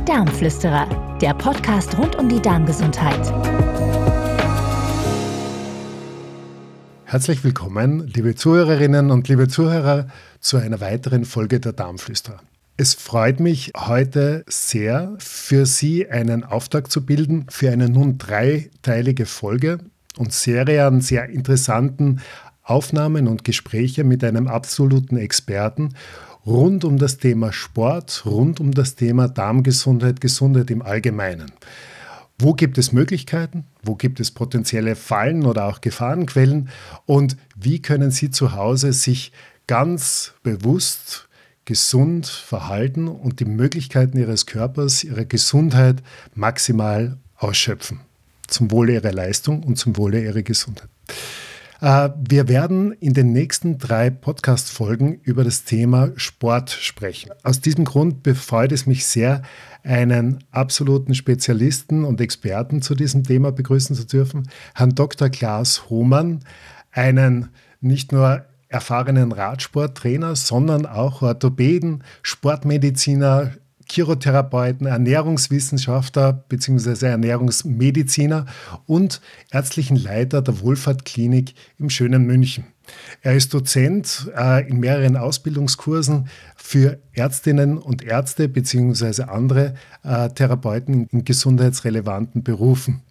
Die Darmflüsterer, der Podcast rund um die Darmgesundheit. Herzlich willkommen, liebe Zuhörerinnen und liebe Zuhörer, zu einer weiteren Folge der Darmflüsterer. Es freut mich heute sehr, für Sie einen Auftakt zu bilden für eine nun dreiteilige Folge und Serie an sehr interessanten Aufnahmen und Gespräche mit einem absoluten Experten rund um das Thema Sport, rund um das Thema Darmgesundheit, Gesundheit im Allgemeinen. Wo gibt es Möglichkeiten? Wo gibt es potenzielle Fallen oder auch Gefahrenquellen? Und wie können Sie zu Hause sich ganz bewusst gesund verhalten und die Möglichkeiten ihres Körpers, ihrer Gesundheit maximal ausschöpfen. Zum Wohle ihrer Leistung und zum Wohle ihrer Gesundheit. Äh, wir werden in den nächsten drei Podcast-Folgen über das Thema Sport sprechen. Aus diesem Grund befreut es mich sehr, einen absoluten Spezialisten und Experten zu diesem Thema begrüßen zu dürfen, Herrn Dr. Klaas Hohmann, einen nicht nur erfahrenen Radsporttrainer, sondern auch Orthopäden, Sportmediziner, Chirotherapeuten, Ernährungswissenschaftler bzw. Ernährungsmediziner und ärztlichen Leiter der Wohlfahrtklinik im schönen München. Er ist Dozent äh, in mehreren Ausbildungskursen für Ärztinnen und Ärzte bzw. andere äh, Therapeuten in gesundheitsrelevanten Berufen.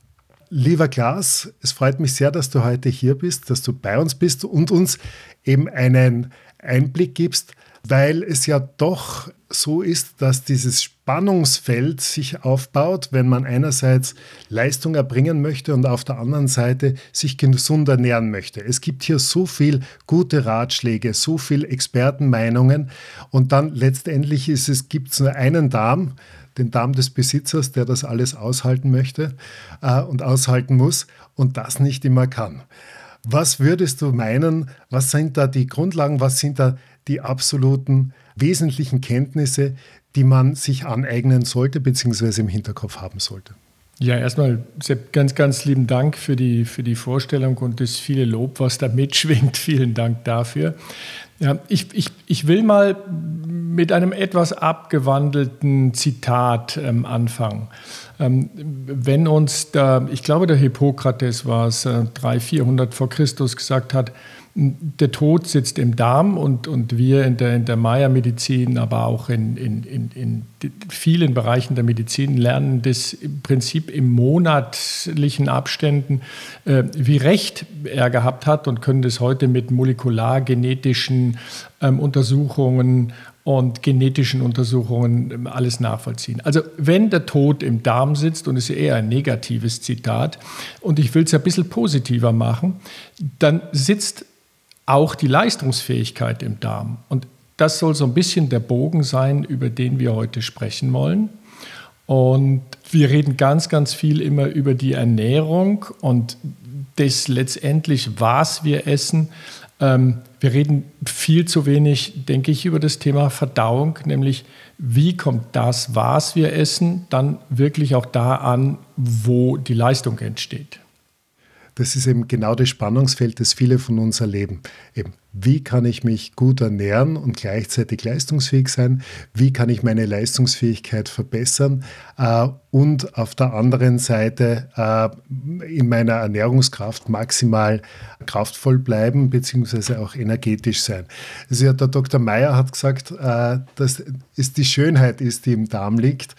Lieber Klaas, es freut mich sehr, dass du heute hier bist, dass du bei uns bist und uns eben einen Einblick gibst, weil es ja doch so ist, dass dieses Spannungsfeld sich aufbaut, wenn man einerseits Leistung erbringen möchte und auf der anderen Seite sich gesund ernähren möchte. Es gibt hier so viel gute Ratschläge, so viel Expertenmeinungen und dann letztendlich ist es gibt es nur einen Darm, den Darm des Besitzers, der das alles aushalten möchte äh, und aushalten muss und das nicht immer kann. Was würdest du meinen, was sind da die Grundlagen, was sind da die absoluten wesentlichen Kenntnisse, die man sich aneignen sollte bzw. im Hinterkopf haben sollte? Ja, erstmal Sepp, ganz, ganz lieben Dank für die, für die Vorstellung und das viele Lob, was da mitschwingt. Vielen Dank dafür. Ja, ich, ich, ich will mal mit einem etwas abgewandelten Zitat ähm, anfangen. Ähm, wenn uns da, ich glaube, der Hippokrates war es, äh, 300, 400 vor Christus gesagt hat, der Tod sitzt im Darm und, und wir in der, in der Maya-Medizin, aber auch in, in, in, in vielen Bereichen der Medizin lernen das im Prinzip im monatlichen Abständen, äh, wie recht er gehabt hat und können das heute mit molekulargenetischen ähm, Untersuchungen und genetischen Untersuchungen ähm, alles nachvollziehen. Also wenn der Tod im Darm sitzt, und es ist eher ein negatives Zitat, und ich will es ein bisschen positiver machen, dann sitzt auch die Leistungsfähigkeit im Darm. Und das soll so ein bisschen der Bogen sein, über den wir heute sprechen wollen. Und wir reden ganz, ganz viel immer über die Ernährung und das letztendlich, was wir essen. Ähm, wir reden viel zu wenig, denke ich, über das Thema Verdauung, nämlich wie kommt das, was wir essen, dann wirklich auch da an, wo die Leistung entsteht das ist eben genau das Spannungsfeld, das viele von uns erleben. Eben, wie kann ich mich gut ernähren und gleichzeitig leistungsfähig sein? Wie kann ich meine Leistungsfähigkeit verbessern? Äh, und auf der anderen Seite äh, in meiner Ernährungskraft maximal kraftvoll bleiben, beziehungsweise auch energetisch sein. Also ja, der Dr. Meyer hat gesagt, äh, dass es die Schönheit ist, die im Darm liegt.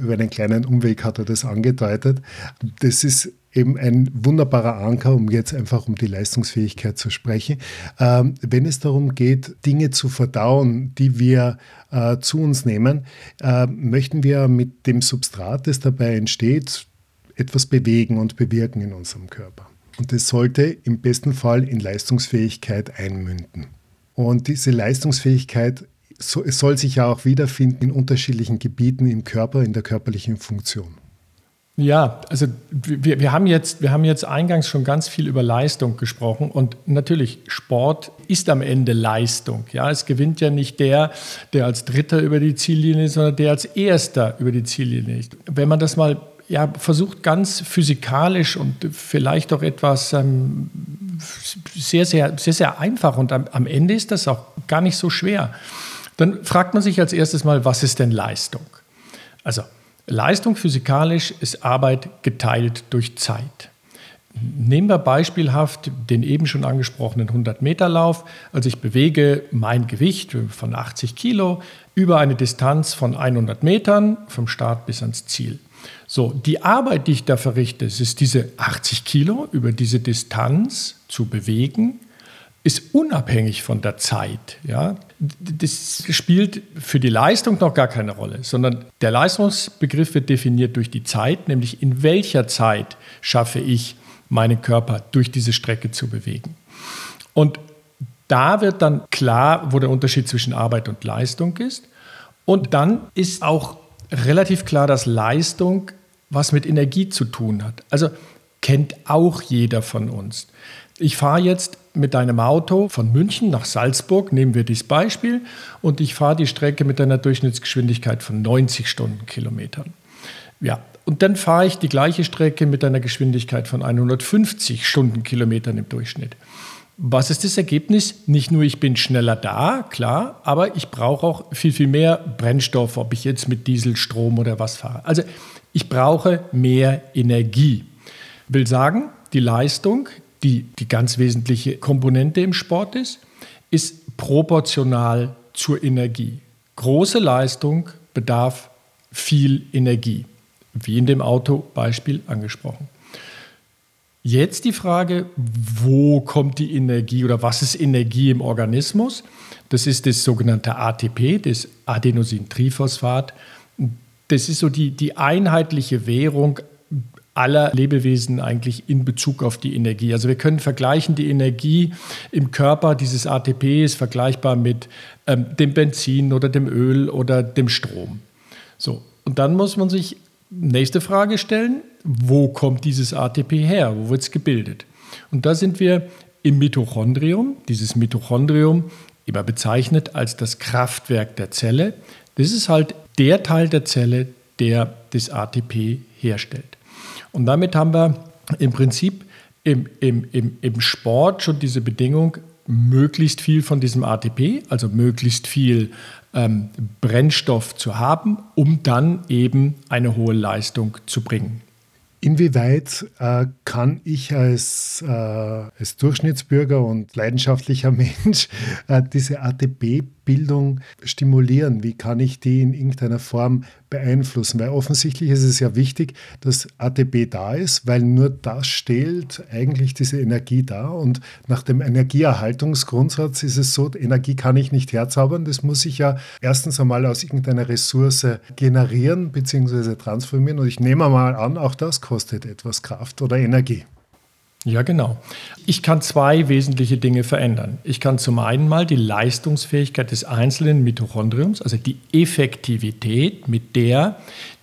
Über einen kleinen Umweg hat er das angedeutet. Das ist eben ein wunderbarer Anker, um jetzt einfach um die Leistungsfähigkeit zu sprechen. Ähm, wenn es darum geht, Dinge zu verdauen, die wir äh, zu uns nehmen, äh, möchten wir mit dem Substrat, das dabei entsteht, etwas bewegen und bewirken in unserem Körper. Und das sollte im besten Fall in Leistungsfähigkeit einmünden. Und diese Leistungsfähigkeit so, es soll sich ja auch wiederfinden in unterschiedlichen Gebieten im Körper, in der körperlichen Funktion. Ja, also wir, wir, haben jetzt, wir haben jetzt eingangs schon ganz viel über Leistung gesprochen und natürlich, Sport ist am Ende Leistung. Ja, es gewinnt ja nicht der, der als Dritter über die Ziellinie ist, sondern der als Erster über die Ziellinie ist. Wenn man das mal ja, versucht, ganz physikalisch und vielleicht auch etwas ähm, sehr, sehr, sehr, sehr einfach und am, am Ende ist das auch gar nicht so schwer, dann fragt man sich als erstes mal, was ist denn Leistung? Also Leistung physikalisch ist Arbeit geteilt durch Zeit. Nehmen wir beispielhaft den eben schon angesprochenen 100-Meter-Lauf. Also ich bewege mein Gewicht von 80 Kilo über eine Distanz von 100 Metern vom Start bis ans Ziel. So, die Arbeit, die ich da verrichte, ist diese 80 Kilo über diese Distanz zu bewegen, ist unabhängig von der Zeit. Ja? Das spielt für die Leistung noch gar keine Rolle, sondern der Leistungsbegriff wird definiert durch die Zeit, nämlich in welcher Zeit schaffe ich meinen Körper durch diese Strecke zu bewegen. Und da wird dann klar, wo der Unterschied zwischen Arbeit und Leistung ist. Und dann ist auch relativ klar, dass Leistung was mit Energie zu tun hat. Also kennt auch jeder von uns. Ich fahre jetzt mit einem Auto von München nach Salzburg, nehmen wir dieses Beispiel, und ich fahre die Strecke mit einer Durchschnittsgeschwindigkeit von 90 Stundenkilometern. Ja, und dann fahre ich die gleiche Strecke mit einer Geschwindigkeit von 150 Stundenkilometern im Durchschnitt. Was ist das Ergebnis? Nicht nur ich bin schneller da, klar, aber ich brauche auch viel, viel mehr Brennstoff, ob ich jetzt mit Diesel, Strom oder was fahre. Also ich brauche mehr Energie. Will sagen, die Leistung, die die ganz wesentliche Komponente im Sport ist, ist proportional zur Energie. Große Leistung bedarf viel Energie wie in dem Autobeispiel angesprochen. Jetzt die Frage, wo kommt die Energie oder was ist Energie im Organismus? Das ist das sogenannte ATP, das Adenosintriphosphat. Das ist so die, die einheitliche Währung aller Lebewesen eigentlich in Bezug auf die Energie. Also wir können vergleichen, die Energie im Körper, dieses ATP ist vergleichbar mit ähm, dem Benzin oder dem Öl oder dem Strom. So, und dann muss man sich nächste Frage stellen, wo kommt dieses ATP her? Wo wird es gebildet? Und da sind wir im Mitochondrium. Dieses Mitochondrium, immer bezeichnet als das Kraftwerk der Zelle, das ist halt der Teil der Zelle, der das ATP herstellt. Und damit haben wir im Prinzip im, im, im, im Sport schon diese Bedingung, möglichst viel von diesem ATP, also möglichst viel ähm, Brennstoff zu haben, um dann eben eine hohe Leistung zu bringen. Inwieweit äh, kann ich als, äh, als Durchschnittsbürger und leidenschaftlicher Mensch äh, diese ATP-Bildung stimulieren? Wie kann ich die in irgendeiner Form beeinflussen? Weil offensichtlich ist es ja wichtig, dass ATP da ist, weil nur das stellt eigentlich diese Energie dar. Und nach dem Energieerhaltungsgrundsatz ist es so, Energie kann ich nicht herzaubern. Das muss ich ja erstens einmal aus irgendeiner Ressource generieren bzw. transformieren. Und ich nehme mal an, auch das kostet etwas Kraft oder Energie. Ja, genau. Ich kann zwei wesentliche Dinge verändern. Ich kann zum einen mal die Leistungsfähigkeit des einzelnen Mitochondriums, also die Effektivität, mit der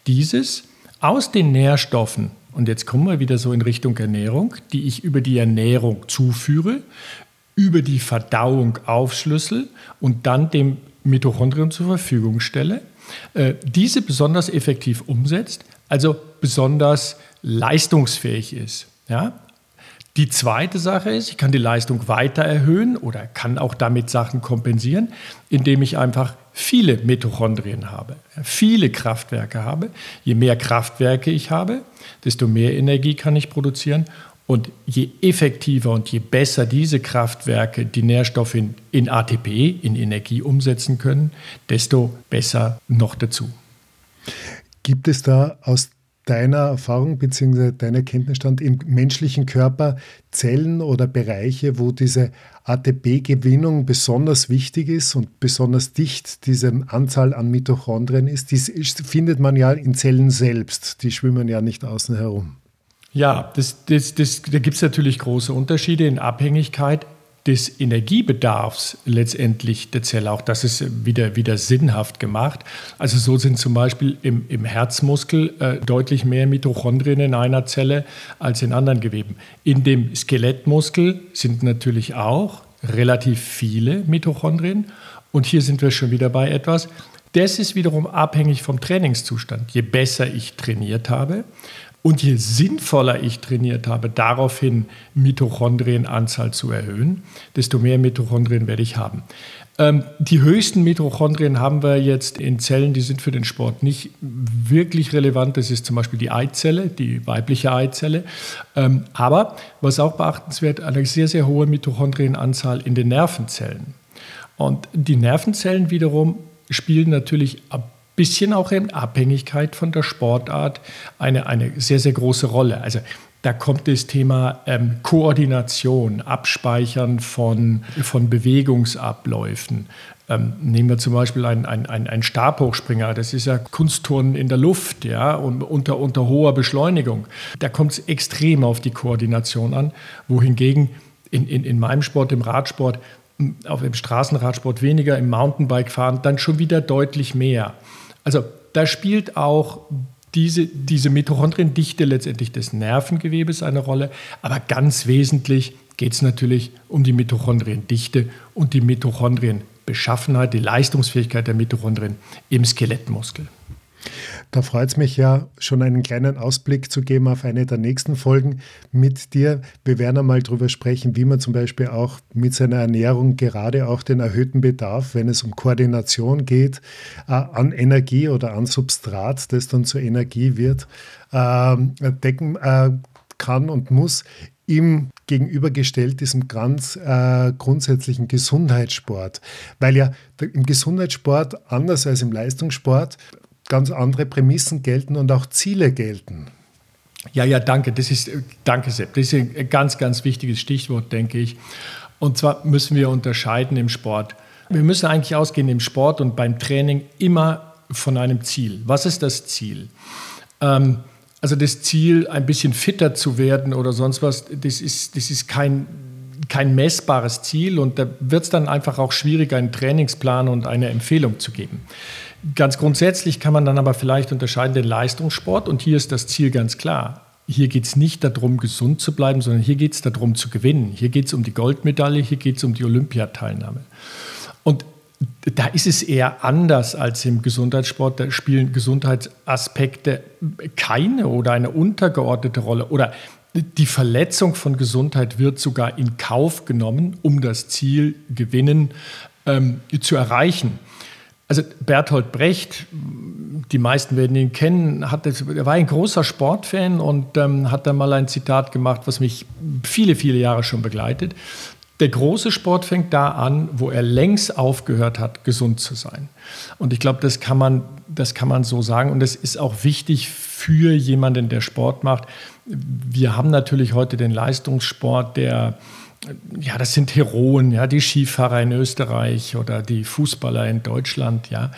dieses aus den Nährstoffen, und jetzt kommen wir wieder so in Richtung Ernährung, die ich über die Ernährung zuführe, über die Verdauung aufschlüssel und dann dem Mitochondrium zur Verfügung stelle, äh, diese besonders effektiv umsetzt, also besonders leistungsfähig ist. Ja? Die zweite Sache ist, ich kann die Leistung weiter erhöhen oder kann auch damit Sachen kompensieren, indem ich einfach viele Mitochondrien habe, viele Kraftwerke habe. Je mehr Kraftwerke ich habe, desto mehr Energie kann ich produzieren. Und je effektiver und je besser diese Kraftwerke die Nährstoffe in, in ATP, in Energie umsetzen können, desto besser noch dazu. Gibt es da aus deiner Erfahrung bzw. deiner Kenntnisstand im menschlichen Körper Zellen oder Bereiche, wo diese ATP-Gewinnung besonders wichtig ist und besonders dicht diese Anzahl an Mitochondrien ist? Die findet man ja in Zellen selbst, die schwimmen ja nicht außen herum. Ja, das, das, das, da gibt es natürlich große Unterschiede in Abhängigkeit des Energiebedarfs letztendlich der Zelle. Auch das ist wieder, wieder sinnhaft gemacht. Also so sind zum Beispiel im, im Herzmuskel äh, deutlich mehr Mitochondrien in einer Zelle als in anderen Geweben. In dem Skelettmuskel sind natürlich auch relativ viele Mitochondrien. Und hier sind wir schon wieder bei etwas. das ist wiederum abhängig vom Trainingszustand. Je besser ich trainiert habe und je sinnvoller ich trainiert habe, daraufhin Mitochondrienanzahl zu erhöhen, desto mehr Mitochondrien werde ich haben. Ähm, die höchsten Mitochondrien haben wir jetzt in Zellen, die sind für den Sport nicht wirklich relevant. Das ist zum Beispiel die Eizelle, die weibliche Eizelle. Ähm, aber was auch beachtenswert, eine sehr, sehr hohe Mitochondrienanzahl in den Nervenzellen. Und die Nervenzellen wiederum spielen natürlich ein bisschen auch in Abhängigkeit von der Sportart eine, eine sehr, sehr große Rolle. Also da kommt das Thema ähm, Koordination, Abspeichern von, von Bewegungsabläufen. Ähm, nehmen wir zum Beispiel einen, einen, einen Stabhochspringer, das ist ja Kunstturnen in der Luft, ja, und unter, unter hoher Beschleunigung. Da kommt es extrem auf die Koordination an, wohingegen in, in, in meinem Sport, im Radsport, auf dem Straßenradsport weniger, im Mountainbike-Fahren dann schon wieder deutlich mehr. Also da spielt auch diese, diese Mitochondriendichte letztendlich des Nervengewebes eine Rolle. Aber ganz wesentlich geht es natürlich um die Mitochondriendichte und die Mitochondrienbeschaffenheit, die Leistungsfähigkeit der Mitochondrien im Skelettmuskel. Da freut es mich ja, schon einen kleinen Ausblick zu geben auf eine der nächsten Folgen mit dir. Wir werden einmal darüber sprechen, wie man zum Beispiel auch mit seiner Ernährung gerade auch den erhöhten Bedarf, wenn es um Koordination geht, äh, an Energie oder an Substrat, das dann zur Energie wird, äh, decken äh, kann und muss ihm gegenübergestellt diesem ganz äh, grundsätzlichen Gesundheitssport. Weil ja im Gesundheitssport, anders als im Leistungssport, ganz andere Prämissen gelten und auch Ziele gelten. Ja, ja, danke. Das ist, danke, Sepp. Das ist ein ganz, ganz wichtiges Stichwort, denke ich. Und zwar müssen wir unterscheiden im Sport. Wir müssen eigentlich ausgehen im Sport und beim Training immer von einem Ziel. Was ist das Ziel? Ähm, also das Ziel, ein bisschen fitter zu werden oder sonst was, das ist, das ist kein, kein messbares Ziel und da wird es dann einfach auch schwierig, einen Trainingsplan und eine Empfehlung zu geben. Ganz grundsätzlich kann man dann aber vielleicht unterscheiden den Leistungssport und hier ist das Ziel ganz klar. Hier geht es nicht darum, gesund zu bleiben, sondern hier geht es darum zu gewinnen. Hier geht es um die Goldmedaille, hier geht es um die Olympiateilnahme. Und da ist es eher anders als im Gesundheitssport. Da spielen Gesundheitsaspekte keine oder eine untergeordnete Rolle. Oder die Verletzung von Gesundheit wird sogar in Kauf genommen, um das Ziel Gewinnen ähm, zu erreichen. Also Bertolt Brecht, die meisten werden ihn kennen, hat, er war ein großer Sportfan und ähm, hat dann mal ein Zitat gemacht, was mich viele, viele Jahre schon begleitet. Der große Sport fängt da an, wo er längst aufgehört hat, gesund zu sein. Und ich glaube, das kann man, das kann man so sagen. Und es ist auch wichtig für jemanden, der Sport macht. Wir haben natürlich heute den Leistungssport, der ja, das sind Heroen, ja, die Skifahrer in Österreich oder die Fußballer in Deutschland, ja.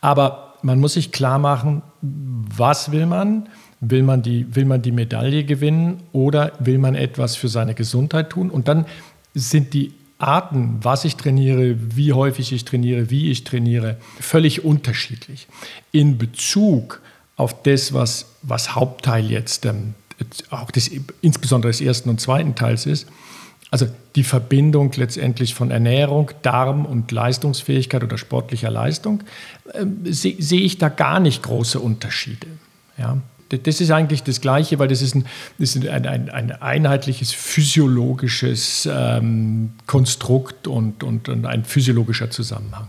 Aber man muss sich klar machen, was will man? Will man, die, will man die Medaille gewinnen oder will man etwas für seine Gesundheit tun? Und dann sind die Arten, was ich trainiere, wie häufig ich trainiere, wie ich trainiere, völlig unterschiedlich. In Bezug auf das, was, was Hauptteil jetzt ähm, auch des, insbesondere des ersten und zweiten Teils ist, also die Verbindung letztendlich von Ernährung, Darm und Leistungsfähigkeit oder sportlicher Leistung, äh, sehe seh ich da gar nicht große Unterschiede. Ja. Das ist eigentlich das Gleiche, weil das ist ein, das ist ein, ein, ein einheitliches physiologisches ähm, Konstrukt und, und, und ein physiologischer Zusammenhang.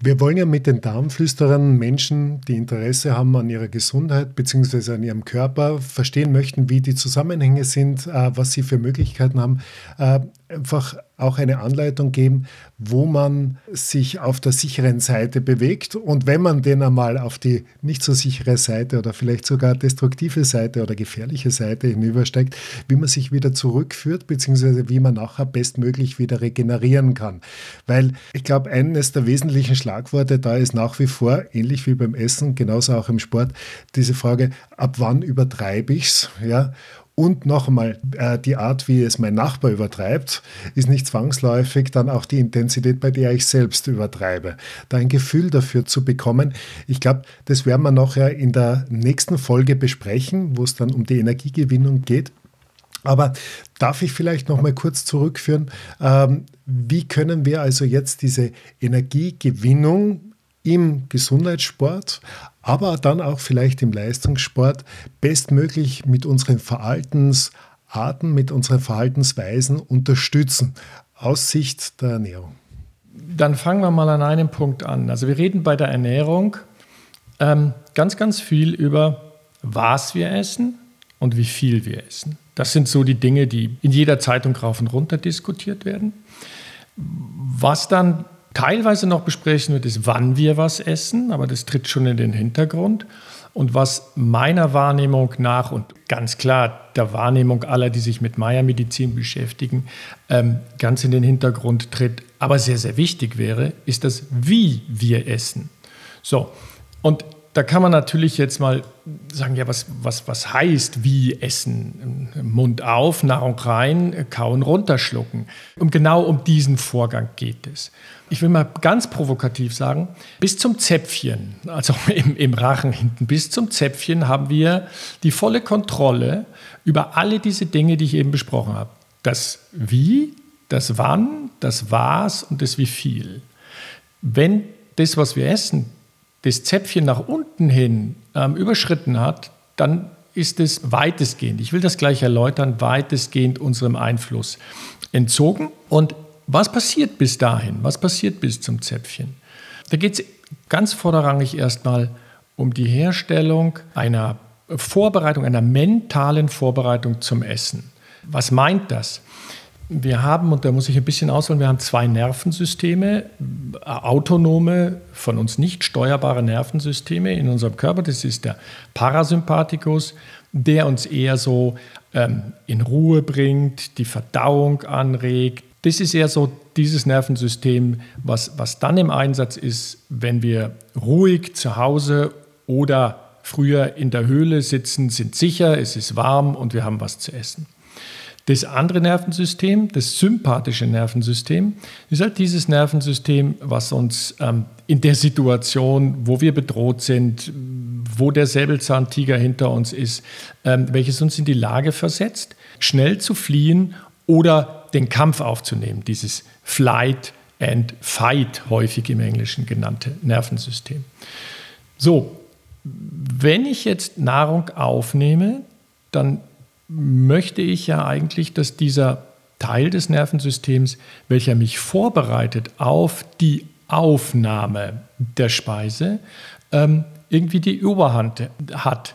Wir wollen ja mit den Darmflüsterern Menschen, die Interesse haben an ihrer Gesundheit bzw. an ihrem Körper, verstehen möchten, wie die Zusammenhänge sind, äh, was sie für Möglichkeiten haben, äh, einfach auch eine Anleitung geben, wo man sich auf der sicheren Seite bewegt und wenn man denn einmal auf die nicht so sichere Seite oder vielleicht sogar destruktive Seite oder gefährliche Seite hinübersteigt, wie man sich wieder zurückführt, beziehungsweise wie man nachher bestmöglich wieder regenerieren kann. Weil ich glaube, eines der wesentlichen Schlagworte da ist nach wie vor, ähnlich wie beim Essen, genauso auch im Sport, diese Frage, ab wann übertreibe ich es? Ja? Und noch einmal, äh, die Art, wie es mein Nachbar übertreibt, ist nicht zwangsläufig dann auch die Intensität, bei der ich selbst übertreibe. Da ein Gefühl dafür zu bekommen, ich glaube, das werden wir nachher in der nächsten Folge besprechen, wo es dann um die Energiegewinnung geht. Aber darf ich vielleicht noch mal kurz zurückführen, ähm, wie können wir also jetzt diese Energiegewinnung im Gesundheitssport, aber dann auch vielleicht im Leistungssport bestmöglich mit unseren Verhaltensarten, mit unseren Verhaltensweisen unterstützen aus Sicht der Ernährung? Dann fangen wir mal an einem Punkt an. Also wir reden bei der Ernährung ähm, ganz, ganz viel über, was wir essen und wie viel wir essen. Das sind so die Dinge, die in jeder Zeitung rauf und runter diskutiert werden. Was dann teilweise noch besprechen wird, ist, wann wir was essen, aber das tritt schon in den Hintergrund. Und was meiner Wahrnehmung nach und ganz klar der Wahrnehmung aller, die sich mit Meiermedizin beschäftigen, ähm, ganz in den Hintergrund tritt, aber sehr, sehr wichtig wäre, ist das, wie wir essen. So, und da kann man natürlich jetzt mal sagen, ja, was, was, was heißt wie essen? Mund auf, Nahrung rein, kauen, runterschlucken. Und genau um diesen Vorgang geht es. Ich will mal ganz provokativ sagen, bis zum Zäpfchen, also im, im Rachen hinten, bis zum Zäpfchen haben wir die volle Kontrolle über alle diese Dinge, die ich eben besprochen habe. Das Wie, das Wann, das Was und das Wie viel. Wenn das, was wir essen, das Zäpfchen nach unten hin ähm, überschritten hat, dann ist es weitestgehend, ich will das gleich erläutern, weitestgehend unserem Einfluss entzogen. Und was passiert bis dahin? Was passiert bis zum Zäpfchen? Da geht es ganz vorderrangig erstmal um die Herstellung einer Vorbereitung, einer mentalen Vorbereitung zum Essen. Was meint das? Wir haben, und da muss ich ein bisschen ausholen, wir haben zwei Nervensysteme, autonome, von uns nicht steuerbare Nervensysteme in unserem Körper. Das ist der Parasympathikus, der uns eher so ähm, in Ruhe bringt, die Verdauung anregt. Das ist eher so dieses Nervensystem, was, was dann im Einsatz ist, wenn wir ruhig zu Hause oder früher in der Höhle sitzen, sind sicher, es ist warm und wir haben was zu essen. Das andere Nervensystem, das sympathische Nervensystem, ist halt dieses Nervensystem, was uns ähm, in der Situation, wo wir bedroht sind, wo der Säbelzahntiger hinter uns ist, ähm, welches uns in die Lage versetzt, schnell zu fliehen oder den Kampf aufzunehmen, dieses Flight and Fight häufig im Englischen genannte Nervensystem. So, wenn ich jetzt Nahrung aufnehme, dann möchte ich ja eigentlich, dass dieser Teil des Nervensystems, welcher mich vorbereitet auf die Aufnahme der Speise, ähm, irgendwie die Überhand hat.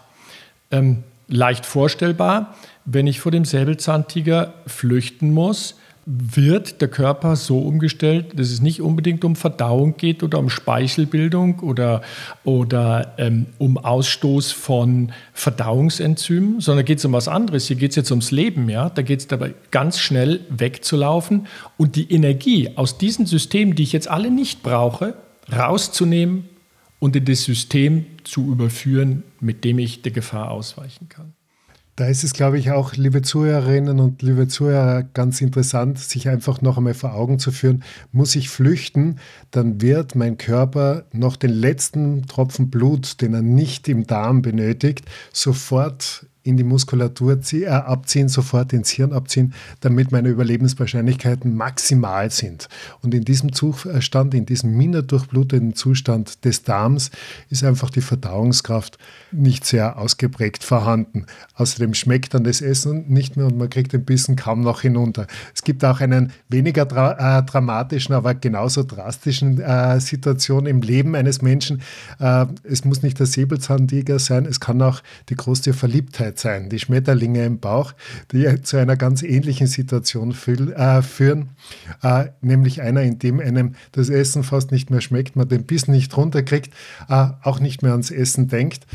Ähm, leicht vorstellbar, wenn ich vor dem Säbelzahntiger flüchten muss, wird der Körper so umgestellt, dass es nicht unbedingt um Verdauung geht oder um Speichelbildung oder, oder ähm, um Ausstoß von Verdauungsenzymen, sondern geht es um was anderes. Hier geht es jetzt ums Leben. Ja? Da geht es dabei ganz schnell wegzulaufen und die Energie aus diesen Systemen, die ich jetzt alle nicht brauche, rauszunehmen und in das System zu überführen, mit dem ich der Gefahr ausweichen kann. Da ist es, glaube ich, auch, liebe Zuhörerinnen und liebe Zuhörer, ganz interessant, sich einfach noch einmal vor Augen zu führen, muss ich flüchten, dann wird mein Körper noch den letzten Tropfen Blut, den er nicht im Darm benötigt, sofort in die Muskulatur zieh, äh, abziehen, sofort ins Hirn abziehen, damit meine Überlebenswahrscheinlichkeiten maximal sind. Und in diesem Zustand, in diesem minder durchbluteten Zustand des Darms ist einfach die Verdauungskraft nicht sehr ausgeprägt vorhanden. Außerdem schmeckt dann das Essen nicht mehr und man kriegt den Bissen kaum noch hinunter. Es gibt auch einen weniger dra äh, dramatischen, aber genauso drastischen äh, Situation im Leben eines Menschen. Äh, es muss nicht der Säbelzahntiger sein, es kann auch die große Verliebtheit sein, die Schmetterlinge im Bauch, die zu einer ganz ähnlichen Situation fühl, äh, führen, äh, nämlich einer, in dem einem das Essen fast nicht mehr schmeckt, man den Bissen nicht runterkriegt, äh, auch nicht mehr ans Essen denkt.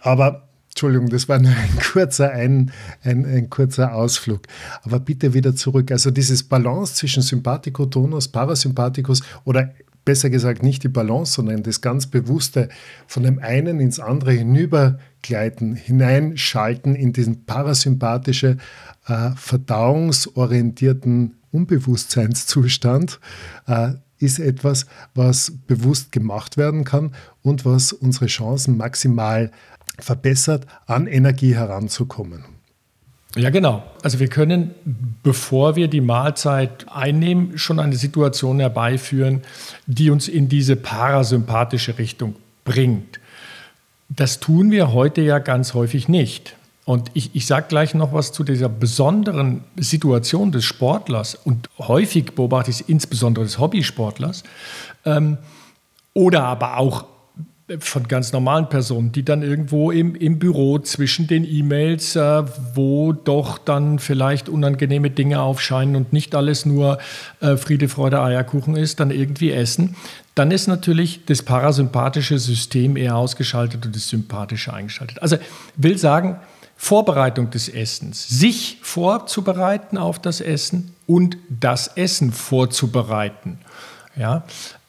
Aber Entschuldigung, das war nur ein kurzer, ein, ein, ein, kurzer Ausflug. Aber bitte wieder zurück. Also dieses Balance zwischen Sympathikotonus, Parasympathikus oder besser gesagt nicht die Balance, sondern das ganz bewusste von dem einen ins andere hinübergleiten, hineinschalten in diesen parasympathische, äh, verdauungsorientierten Unbewusstseinszustand, äh, ist etwas, was bewusst gemacht werden kann und was unsere Chancen maximal verbessert, an Energie heranzukommen. Ja, genau. Also wir können, bevor wir die Mahlzeit einnehmen, schon eine Situation herbeiführen, die uns in diese parasympathische Richtung bringt. Das tun wir heute ja ganz häufig nicht. Und ich, ich sage gleich noch was zu dieser besonderen Situation des Sportlers und häufig beobachte ich es insbesondere des Hobbysportlers ähm, oder aber auch von ganz normalen Personen, die dann irgendwo im, im Büro zwischen den E-Mails, äh, wo doch dann vielleicht unangenehme Dinge aufscheinen und nicht alles nur äh, Friede, Freude, Eierkuchen ist, dann irgendwie essen, dann ist natürlich das parasympathische System eher ausgeschaltet und das sympathische eingeschaltet. Also will sagen, Vorbereitung des Essens, sich vorzubereiten auf das Essen und das Essen vorzubereiten. Ja,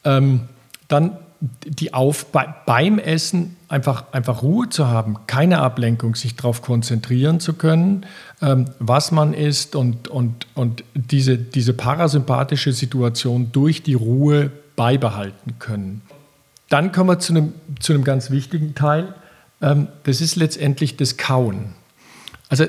ähm, dann die auf bei, beim Essen einfach, einfach Ruhe zu haben, keine Ablenkung, sich darauf konzentrieren zu können, ähm, was man isst und, und, und diese, diese parasympathische Situation durch die Ruhe beibehalten können. Dann kommen wir zu einem, zu einem ganz wichtigen Teil. Ähm, das ist letztendlich das Kauen. Also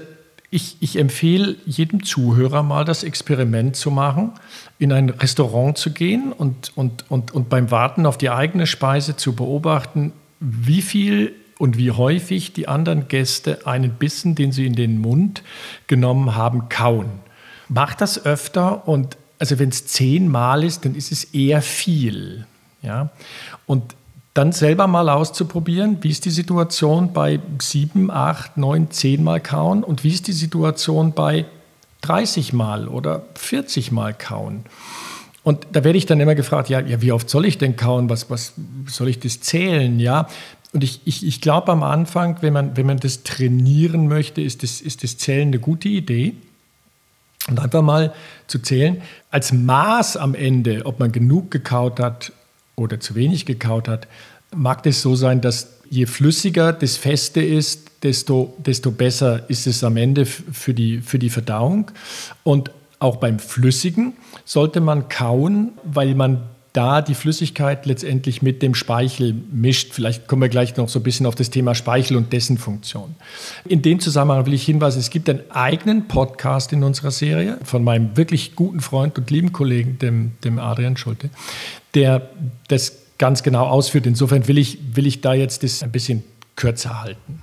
ich, ich, empfehle jedem Zuhörer mal das Experiment zu machen, in ein Restaurant zu gehen und, und, und, und beim Warten auf die eigene Speise zu beobachten, wie viel und wie häufig die anderen Gäste einen Bissen, den sie in den Mund genommen haben, kauen. Macht das öfter und also wenn es zehnmal ist, dann ist es eher viel. Ja? Und dann selber mal auszuprobieren, wie ist die Situation bei sieben, acht, neun, zehn Mal kauen und wie ist die Situation bei 30 Mal oder 40 Mal kauen. Und da werde ich dann immer gefragt, ja, ja wie oft soll ich denn kauen? Was, was soll ich das zählen? Ja, und ich, ich, ich glaube am Anfang, wenn man, wenn man das trainieren möchte, ist das, ist das Zählen eine gute Idee. Und einfach mal zu zählen, als Maß am Ende, ob man genug gekaut hat oder zu wenig gekaut hat, mag es so sein, dass je flüssiger das Feste ist, desto, desto besser ist es am Ende für die, für die Verdauung. Und auch beim Flüssigen sollte man kauen, weil man da die Flüssigkeit letztendlich mit dem Speichel mischt. Vielleicht kommen wir gleich noch so ein bisschen auf das Thema Speichel und dessen Funktion. In dem Zusammenhang will ich hinweisen, es gibt einen eigenen Podcast in unserer Serie von meinem wirklich guten Freund und lieben Kollegen, dem, dem Adrian Schulte, der das ganz genau ausführt. Insofern will ich, will ich da jetzt das ein bisschen kürzer halten.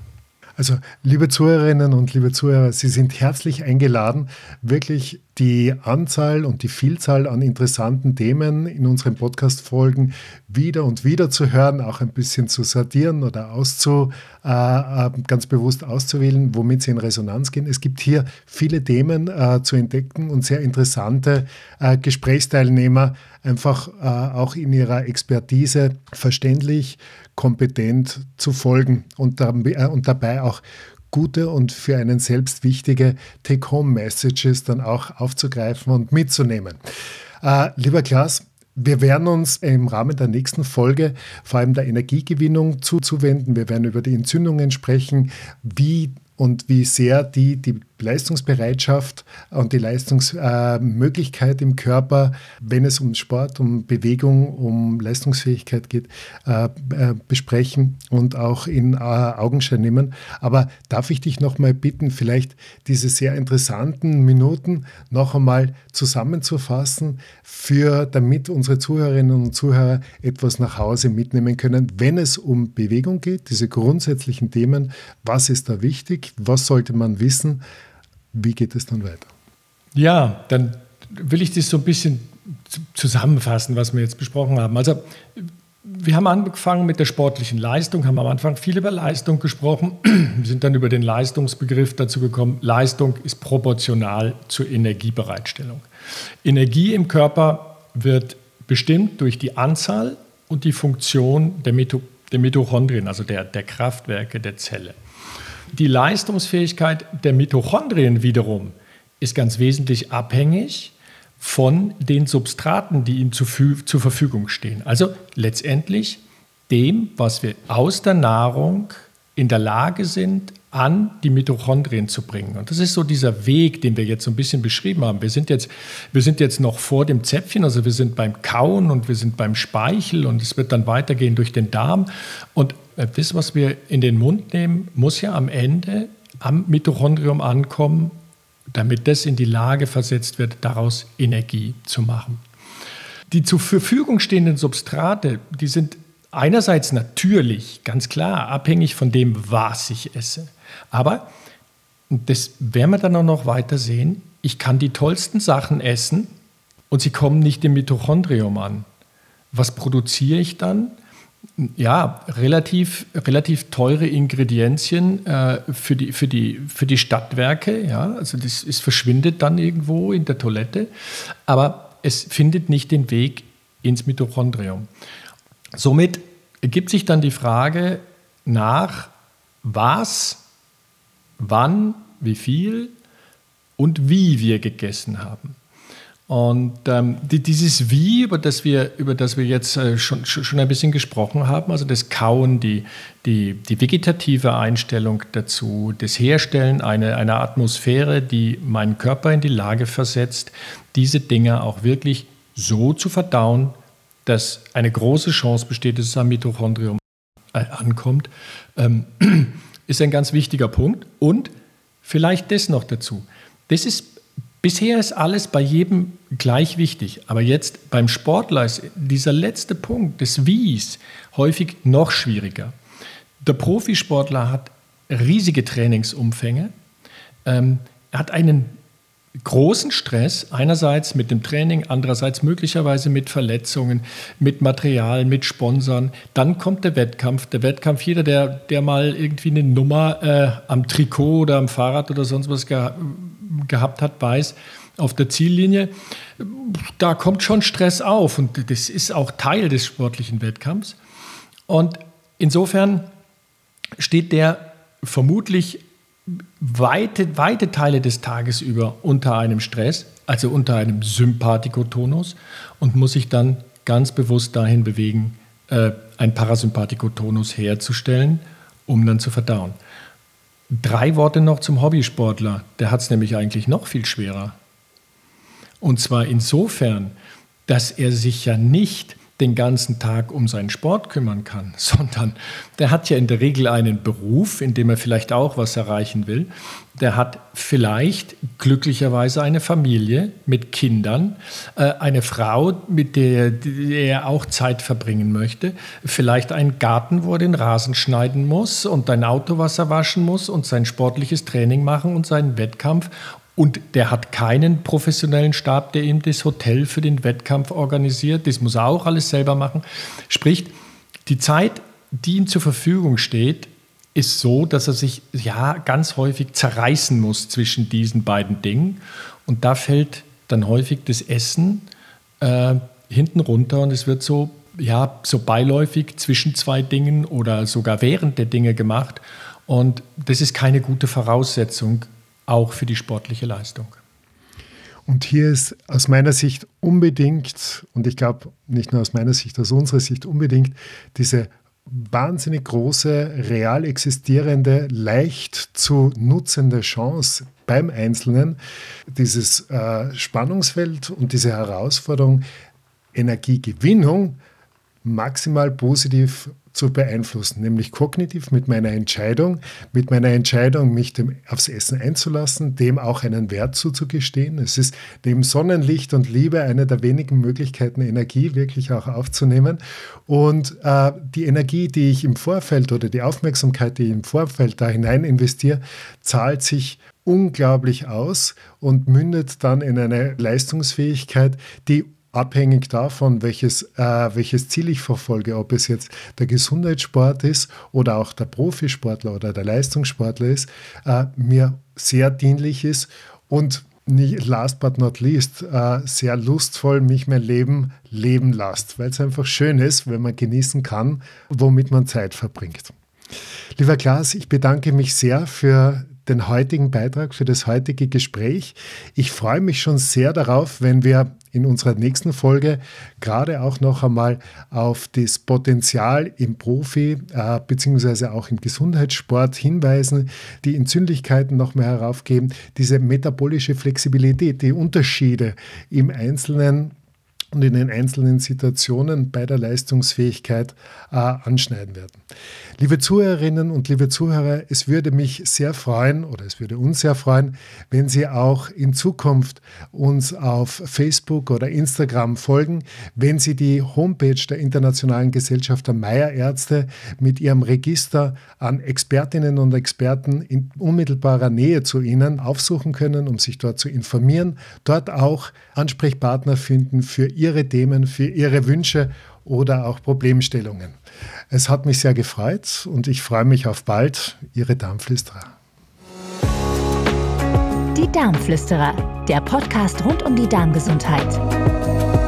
Also, liebe Zuhörerinnen und liebe Zuhörer, Sie sind herzlich eingeladen, wirklich die Anzahl und die Vielzahl an interessanten Themen in unseren Podcast-Folgen wieder und wieder zu hören, auch ein bisschen zu sortieren oder auszu, äh, äh, ganz bewusst auszuwählen, womit sie in Resonanz gehen. Es gibt hier viele Themen äh, zu entdecken und sehr interessante äh, Gesprächsteilnehmer, einfach äh, auch in ihrer Expertise verständlich, kompetent zu folgen und, äh, und dabei auch gute und für einen selbst wichtige Take-Home-Messages dann auch aufzugreifen und mitzunehmen. Äh, lieber Klaas, wir werden uns im Rahmen der nächsten Folge vor allem der Energiegewinnung zuzuwenden. Wir werden über die Entzündungen sprechen, wie und wie sehr die die Leistungsbereitschaft und die Leistungsmöglichkeit äh, im Körper, wenn es um Sport, um Bewegung, um Leistungsfähigkeit geht, äh, äh, besprechen und auch in äh, Augenschein nehmen. Aber darf ich dich noch mal bitten, vielleicht diese sehr interessanten Minuten noch einmal zusammenzufassen, für, damit unsere Zuhörerinnen und Zuhörer etwas nach Hause mitnehmen können, wenn es um Bewegung geht, diese grundsätzlichen Themen, was ist da wichtig, was sollte man wissen, wie geht es dann weiter? Ja, dann will ich das so ein bisschen zusammenfassen, was wir jetzt besprochen haben. Also wir haben angefangen mit der sportlichen Leistung, haben am Anfang viel über Leistung gesprochen. Wir sind dann über den Leistungsbegriff dazu gekommen. Leistung ist proportional zur Energiebereitstellung. Energie im Körper wird bestimmt durch die Anzahl und die Funktion der, Mitochondrien, also der, der Kraftwerke der Zelle. Die Leistungsfähigkeit der Mitochondrien wiederum ist ganz wesentlich abhängig von den Substraten, die ihm zur, Verfügung stehen. Also letztendlich dem, was wir aus der Nahrung in der Lage sind, an die Mitochondrien zu bringen. Und das ist so dieser Weg, den wir jetzt so ein bisschen beschrieben haben. Wir sind jetzt, wir sind jetzt noch vor dem Zäpfchen, also wir sind beim Kauen und wir sind beim Speichel und es wird dann weitergehen durch den Darm. Und das, was wir in den Mund nehmen, muss ja am Ende am Mitochondrium ankommen, damit das in die Lage versetzt wird, daraus Energie zu machen. Die zur Verfügung stehenden Substrate, die sind einerseits natürlich, ganz klar, abhängig von dem, was ich esse. Aber, das werden wir dann auch noch weiter sehen, ich kann die tollsten Sachen essen und sie kommen nicht im Mitochondrium an. Was produziere ich dann? Ja, relativ, relativ teure Ingredienzien äh, für, die, für, die, für die Stadtwerke. Ja? Also das ist, verschwindet dann irgendwo in der Toilette, aber es findet nicht den Weg ins Mitochondrium. Somit ergibt sich dann die Frage nach, was, wann, wie viel und wie wir gegessen haben. Und ähm, die, dieses Wie, über das wir, über das wir jetzt äh, schon, schon ein bisschen gesprochen haben, also das Kauen, die, die, die vegetative Einstellung dazu, das Herstellen einer, einer Atmosphäre, die meinen Körper in die Lage versetzt, diese Dinge auch wirklich so zu verdauen, dass eine große Chance besteht, dass es am Mitochondrium äh, ankommt, ähm, ist ein ganz wichtiger Punkt. Und vielleicht das noch dazu. Das ist Bisher ist alles bei jedem gleich wichtig, aber jetzt beim Sportler ist dieser letzte Punkt des Wies häufig noch schwieriger. Der Profisportler hat riesige Trainingsumfänge, ähm, hat einen großen Stress, einerseits mit dem Training, andererseits möglicherweise mit Verletzungen, mit Material, mit Sponsoren. Dann kommt der Wettkampf. Der Wettkampf, jeder, der, der mal irgendwie eine Nummer äh, am Trikot oder am Fahrrad oder sonst was gehabt hat, weiß, auf der Ziellinie, da kommt schon Stress auf und das ist auch Teil des sportlichen Wettkampfs. Und insofern steht der vermutlich weite, weite Teile des Tages über unter einem Stress, also unter einem Sympathikotonus und muss sich dann ganz bewusst dahin bewegen, äh, ein Parasympathikotonus herzustellen, um dann zu verdauen. Drei Worte noch zum Hobbysportler. Der hat es nämlich eigentlich noch viel schwerer. Und zwar insofern, dass er sich ja nicht den ganzen Tag um seinen Sport kümmern kann, sondern der hat ja in der Regel einen Beruf, in dem er vielleicht auch was erreichen will. Der hat vielleicht glücklicherweise eine Familie mit Kindern, äh, eine Frau, mit der, er auch Zeit verbringen möchte, vielleicht einen Garten, wo er den Rasen schneiden muss und ein Auto, was er waschen muss und sein sportliches Training machen und seinen Wettkampf und der hat keinen professionellen Stab, der ihm das Hotel für den Wettkampf organisiert. Das muss er auch alles selber machen. Sprich, die Zeit, die ihm zur Verfügung steht, ist so, dass er sich ja ganz häufig zerreißen muss zwischen diesen beiden Dingen. Und da fällt dann häufig das Essen äh, hinten runter und es wird so, ja, so beiläufig zwischen zwei Dingen oder sogar während der Dinge gemacht. Und das ist keine gute Voraussetzung auch für die sportliche Leistung. Und hier ist aus meiner Sicht unbedingt, und ich glaube nicht nur aus meiner Sicht, aus unserer Sicht unbedingt, diese wahnsinnig große, real existierende, leicht zu nutzende Chance beim Einzelnen, dieses äh, Spannungsfeld und diese Herausforderung, Energiegewinnung maximal positiv zu beeinflussen, nämlich kognitiv mit meiner Entscheidung, mit meiner Entscheidung, mich dem, aufs Essen einzulassen, dem auch einen Wert zuzugestehen. Es ist neben Sonnenlicht und Liebe eine der wenigen Möglichkeiten, Energie wirklich auch aufzunehmen. Und äh, die Energie, die ich im Vorfeld oder die Aufmerksamkeit, die ich im Vorfeld da hinein investiere, zahlt sich unglaublich aus und mündet dann in eine Leistungsfähigkeit, die abhängig davon, welches, äh, welches Ziel ich verfolge, ob es jetzt der Gesundheitssport ist oder auch der Profisportler oder der Leistungssportler ist, äh, mir sehr dienlich ist und last but not least, äh, sehr lustvoll mich mein Leben leben lässt, weil es einfach schön ist, wenn man genießen kann, womit man Zeit verbringt. Lieber Klaas, ich bedanke mich sehr für den heutigen Beitrag, für das heutige Gespräch. Ich freue mich schon sehr darauf, wenn wir in unserer nächsten Folge gerade auch noch einmal auf das Potenzial im Profi- äh, bzw. auch im Gesundheitssport hinweisen, die Entzündlichkeiten noch mehr heraufgeben, diese metabolische Flexibilität, die Unterschiede im Einzelnen und in den einzelnen Situationen bei der Leistungsfähigkeit äh, anschneiden werden. Liebe Zuhörerinnen und liebe Zuhörer, es würde mich sehr freuen oder es würde uns sehr freuen, wenn Sie auch in Zukunft uns auf Facebook oder Instagram folgen, wenn Sie die Homepage der Internationalen Gesellschaft der Meierärzte mit ihrem Register an Expertinnen und Experten in unmittelbarer Nähe zu Ihnen aufsuchen können, um sich dort zu informieren, dort auch Ansprechpartner finden für Ihre Themen, für Ihre Wünsche oder auch Problemstellungen. Es hat mich sehr gefreut und ich freue mich auf bald. Ihre Darmflüsterer. Die Darmflüsterer, der Podcast rund um die Darmgesundheit.